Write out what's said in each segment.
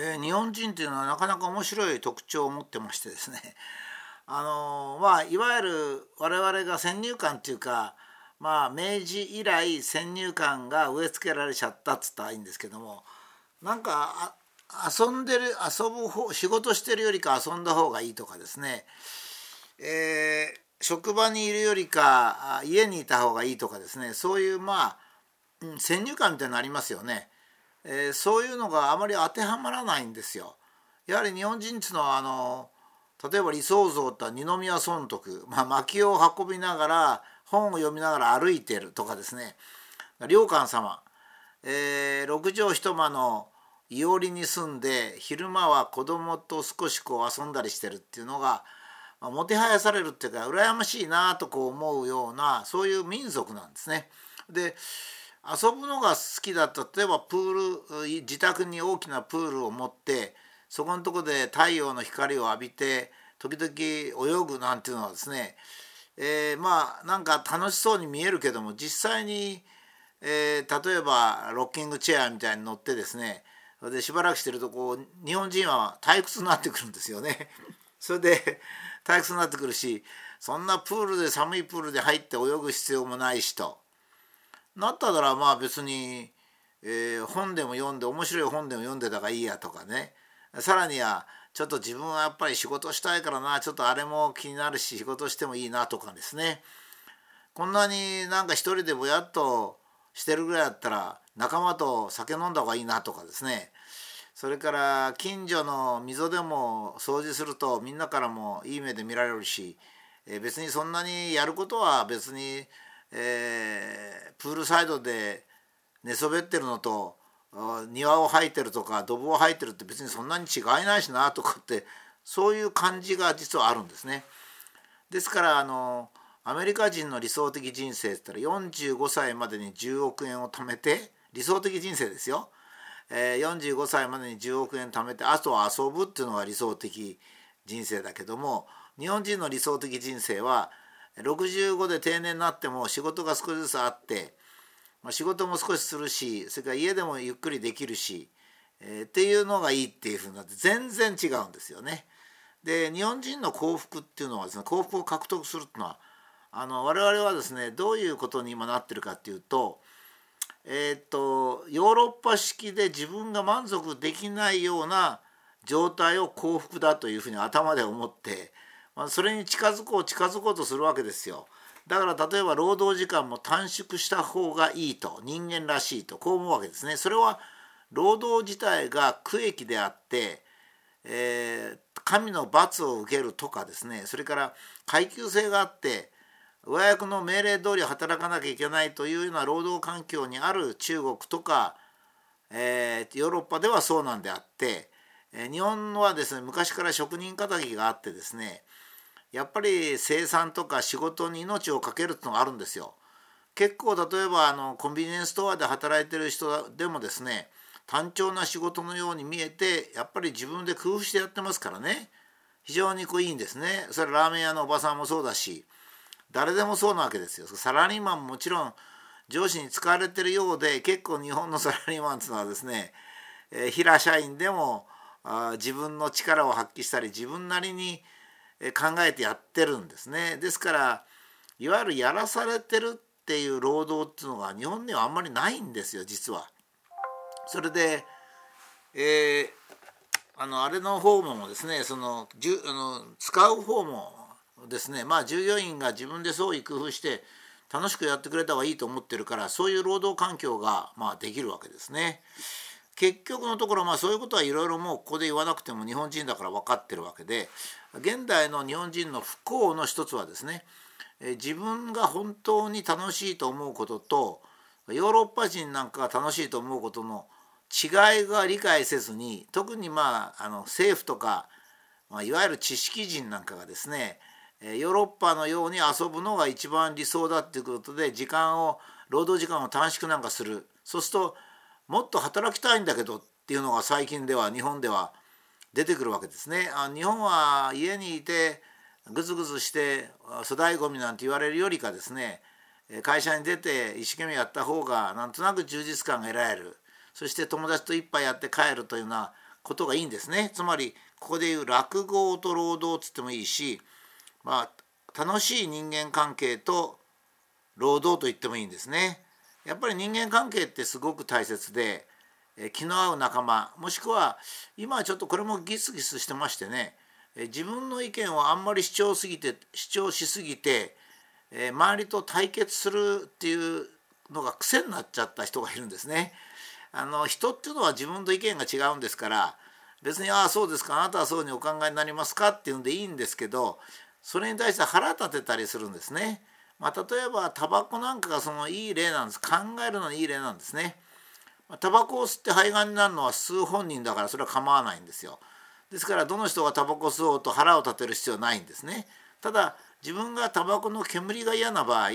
えー、日本人っていうのはなかなか面白い特徴を持ってましてですね。あのー、まあいわゆる我々が先入観っていうかまあ明治以来先入観が植え付けられちゃったっつったらいいんですけどもなんか遊んでる遊ぶ方仕事してるよりか遊んだ方がいいとかですね、えー、職場にいるよりか家にいた方がいいとかですね。そういうまあ、先入観みたいなのありますよね。えー、そういうのがあまり当てはまらないんですよ。やはり日本人っていうのはあの例えば理想像って二宮尊徳、まあ、薪を運びながら本を読みながら歩いてるとかですね良寛様、えー、六畳一間のいおりに住んで昼間は子供と少しこう遊んだりしてるっていうのが、まあ、もてはやされるっていうか羨ましいなとこう思うようなそういう民族なんですね。で遊ぶのが好きだった例えばプール自宅に大きなプールを持ってそこのとこで太陽の光を浴びて時々泳ぐなんていうのはですね、えー、まあなんか楽しそうに見えるけども実際に、えー、例えばロッキングチェアみたいに乗ってですねでしばらくしてるとこう日本人は退屈になってくるんですよね。それで退屈になってくるしそんなプールで寒いプールで入って泳ぐ必要もないしと。なったらまあ別に、えー、本でも読んで面白い本でも読んでたがいいやとかね。さらにはちょっと自分はやっぱり仕事したいからなちょっとあれも気になるし仕事してもいいなとかですね。こんなになんか一人でぼやっとしてるぐらいだったら仲間と酒飲んだ方がいいなとかですね。それから近所の溝でも掃除するとみんなからもいい目で見られるしえ別にそんなにやることは別にえー、プールサイドで寝そべってるのと庭を吐いてるとかドブを吐いてるって別にそんなに違いないしなとかってそういう感じが実はあるんですね。ですからあのアメリカ人の理想的人生って言ったら45歳までに10億円を貯めて理想的人生ですよ、えー、45歳までに10億円貯めてあとは遊ぶっていうのが理想的人生だけども日本人の理想的人生は65で定年になっても仕事が少しずつあって、まあ、仕事も少しするしそれから家でもゆっくりできるし、えー、っていうのがいいっていうふうになって全然違うんですよね。で日本人の幸福っていうのはですね幸福を獲得するっていうのはあの我々はですねどういうことに今なってるかっていうとえー、っとヨーロッパ式で自分が満足できないような状態を幸福だというふうに頭で思ってまあ、それに近づこう近づこうとするわけですよ。だから例えば労働時間も短縮した方がいいと人間らしいとこう思うわけですね。それは労働自体が区域であって、えー、神の罰を受けるとかですねそれから階級性があって上役の命令通り働かなきゃいけないというような労働環境にある中国とか、えー、ヨーロッパではそうなんであって、えー、日本はですね昔から職人気があってですねやっぱり生産とか仕事に命を懸けるってのがあるんですよ。結構例えばあのコンビニエンスストアで働いてる人でもですね単調な仕事のように見えてやっぱり自分で工夫してやってますからね。非常にこういいんですね。それラーメン屋のおばさんもそうだし誰でもそうなわけですよ。サラリーマンももちろん上司に使われてるようで結構日本のサラリーマンっていうのはですね、えー、平社員でもあ自分の力を発揮したり自分なりに考えてやってるんですね。ですからいわゆるやらされてるっていう労働っていうのが日本にはあんまりないんですよ実は。それで、えー、あのあれの方もですねそのじゅあの使う方もですねまあ従業員が自分で創意工夫して楽しくやってくれた方がいいと思ってるからそういう労働環境がまあできるわけですね。結局のところまあそういうことはいろいろもうここで言わなくても日本人だから分かってるわけで現代の日本人の不幸の一つはですね自分が本当に楽しいと思うこととヨーロッパ人なんかが楽しいと思うことの違いが理解せずに特にまああの政府とか、まあ、いわゆる知識人なんかがですねヨーロッパのように遊ぶのが一番理想だっていうことで時間を労働時間を短縮なんかする。そうするともっと働きたいんだけどっていうのが最近では日本では出てくるわけですね。あ日本は家にいてグズグズして粗大ごみなんて言われるよりかですね会社に出て一生懸命やった方がなんとなく充実感が得られるそして友達と一杯やって帰るというようなことがいいんですねつまりここでいう落語と労働つってもいいし、まあ、楽しい人間関係と労働と言ってもいいんですね。やっぱり人間関係ってすごく大切で、え気の合う仲間もしくは今はちょっとこれもギスギスしてましてね、え自分の意見をあんまり主張すぎて主張しすぎて、え周りと対決するっていうのが癖になっちゃった人がいるんですね。あの人っていうのは自分と意見が違うんですから別に「ああそうですかあなたはそうにお考えになりますか?」っていうんでいいんですけどそれに対して腹立てたりするんですね。まあ、例えばタバコなんかがそのいい例なんです考えるのにいい例なんですね。タバコを吸って肺がんになるのは吸う本人だからそれは構わないんですよ。ですからどの人がタバコ吸おうと腹を立てる必要はないんですね。ただ自分がタバコの煙が嫌な場合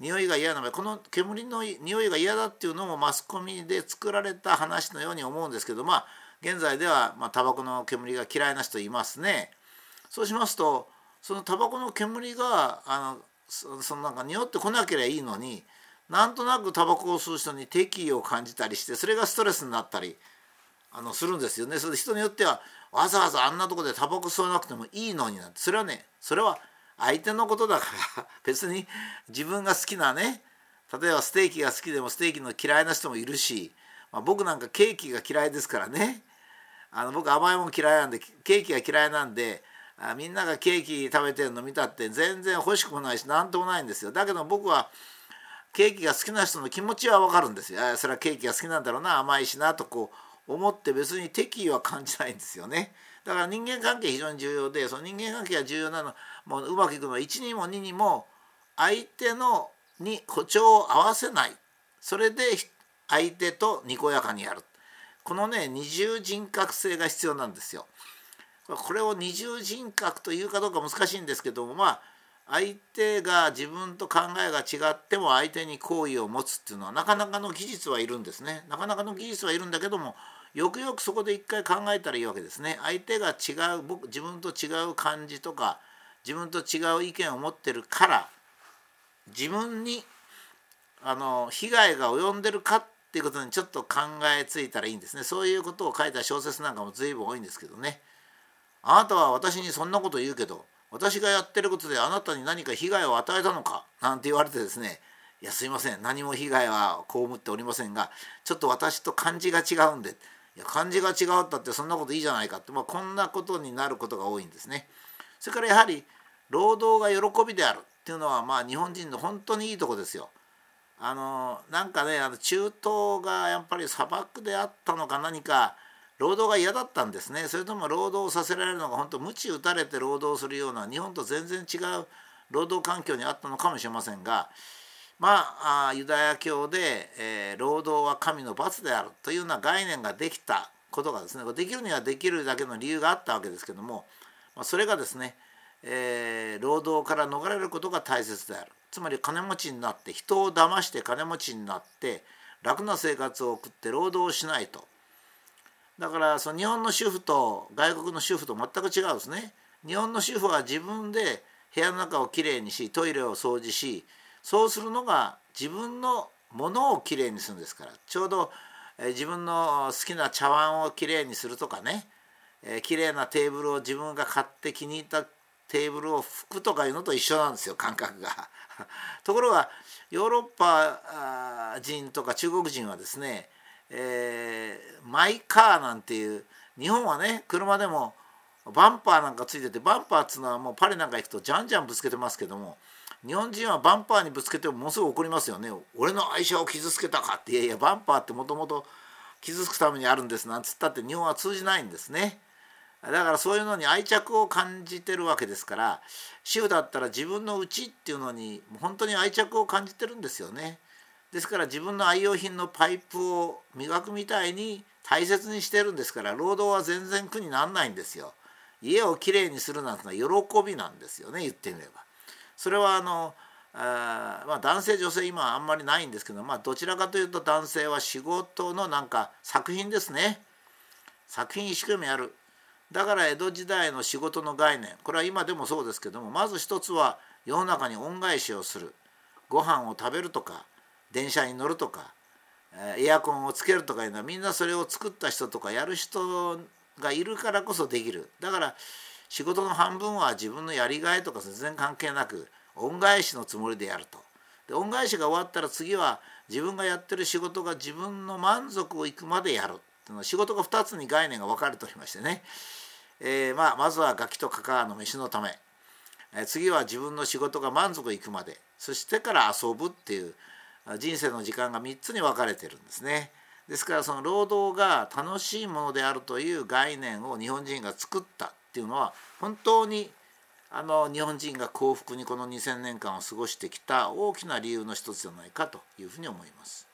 匂いが嫌な場合この煙の匂いが嫌だっていうのもマスコミで作られた話のように思うんですけどまあ現在ではまあタバコの煙が嫌いな人いますね。そうしますとそのタバコの煙があのそのなんか匂ってこなければいいのになんとなくタバコを吸う人に敵意を感じたりしてそれがストレスになったりあのするんですよね。それで人によってはわざわざあんなとこでタバコ吸わなくてもいいのになって。それはねそれは相手のことだから 別に自分が好きなね例えばステーキが好きでもステーキの嫌いな人もいるし、まあ、僕なんかケーキが嫌いですからね。あの僕甘いもん嫌いなんでケーキが嫌いなんであみんながケーキ食べてるの見たって全然欲しくもないし何ともないんですよ。だけど僕はケーキが好きな人の気持ちは分かるんですよ。それはケーキが好きなんだろうな。甘いしなとこう思って別に敵意は感じないんですよね。だから人間関係非常に重要でその人間関係が重要なのもううまくいくのは1にも2にも相手のに歩調を合わせない。それで相手とにこやかにやる。このね二重人格性が必要なんですよ。これを二重人格というかどうか難しいんですけどもまあ相手が自分と考えが違っても相手に好意を持つっていうのはなかなかの技術はいるんですね。なかなかの技術はいるんだけどもよくよくそこで一回考えたらいいわけですね。相手が違う僕自分と違う感じとか自分と違う意見を持ってるから自分にあの被害が及んでるかっていうことにちょっと考えついたらいいんですねそういうことを書いた小説なんかも随分多いんですけどねあなたは私にそんなこと言うけど私がやってることであなたに何か被害を与えたのか？なんて言われてですねいやすいません何も被害は被っておりませんがちょっと私と感じが違うんでいや感じが違うったってそんなこといいじゃないかって、まあ、こんなことになることが多いんですね。それからやはり労働が喜びであるっていうのはまあ日本人の本当にいいとこですよ。あのなんかねあの中東がやっぱり砂漠であったのか何か労働が嫌だったんですね。それとも労働をさせられるのが本当鞭打たれて労働するような日本と全然違う労働環境にあったのかもしれませんがまあユダヤ教で、えー、労働は神の罰であるというような概念ができたことがですねできるにはできるだけの理由があったわけですけども、まあ、それがですねえー、労働から逃れることが大切である。つまり金持ちになって人を騙して金持ちになって楽な生活を送って労働しないと。だからその日本の主婦と外国の主婦と全く違うんですね日本の主婦は自分で部屋の中をきれいにしトイレを掃除しそうするのが自分のものをきれいにするんですからちょうど、自分の好きな茶碗をきれいにするとかね、きれいなテーブルを自分が買って気に入ったテーブルを拭くとかいうのと一緒なんですよ感覚が。ところがヨーロッパ人とか中国人はですね、えー、マイカーなんていう日本はね車でもバンパーなんかついててバンパーっつうのはもうパリなんか行くとじゃんじゃんぶつけてますけども日本人はバンパーにぶつけてもものすごい怒りますよね俺の愛車を傷つけたかっていやいやバンパーってもともと傷つくためにあるんですなんつったって日本は通じないんですね。だからそういうのに愛着を感じてるわけですから主婦だったら自分の家っていうのに本当に愛着を感じてるんですよね。ですから自分の愛用品のパイプを磨くみたいに大切にしてるんですから労働は全然苦にならないんですよ。家をきれいにするなんてのは喜びなんですよね言ってみれば。それはあのあまあ、男性女性今あんまりないんですけど、まあ、どちらかというと男性は仕事のなんか作品ですね作品一生懸命やるだから江戸時代の仕事の概念これは今でもそうですけどもまず一つは世の中に恩返しをするご飯を食べるとか電車に乗るとか、エアコンをつけるとかいうのはみんなそれを作った人とかやる人がいるからこそできる。だから仕事の半分は自分のやりがいとか全然関係なく恩返しのつもりでやると。で恩返しが終わったら次は自分がやってる仕事が自分の満足をいくまでやる。っていうのは仕事が2つに概念が分かれておりましてね、えー、まあ、まずはガキとカカアの飯のため、えー、次は自分の仕事が満足いくまで。そしてから遊ぶっていう人生の時間が3つに分かれてるんですね。ですからその労働が楽しいものであるという概念を日本人が作ったっていうのは本当にあの日本人が幸福にこの2,000年間を過ごしてきた大きな理由の一つじゃないかというふうに思います。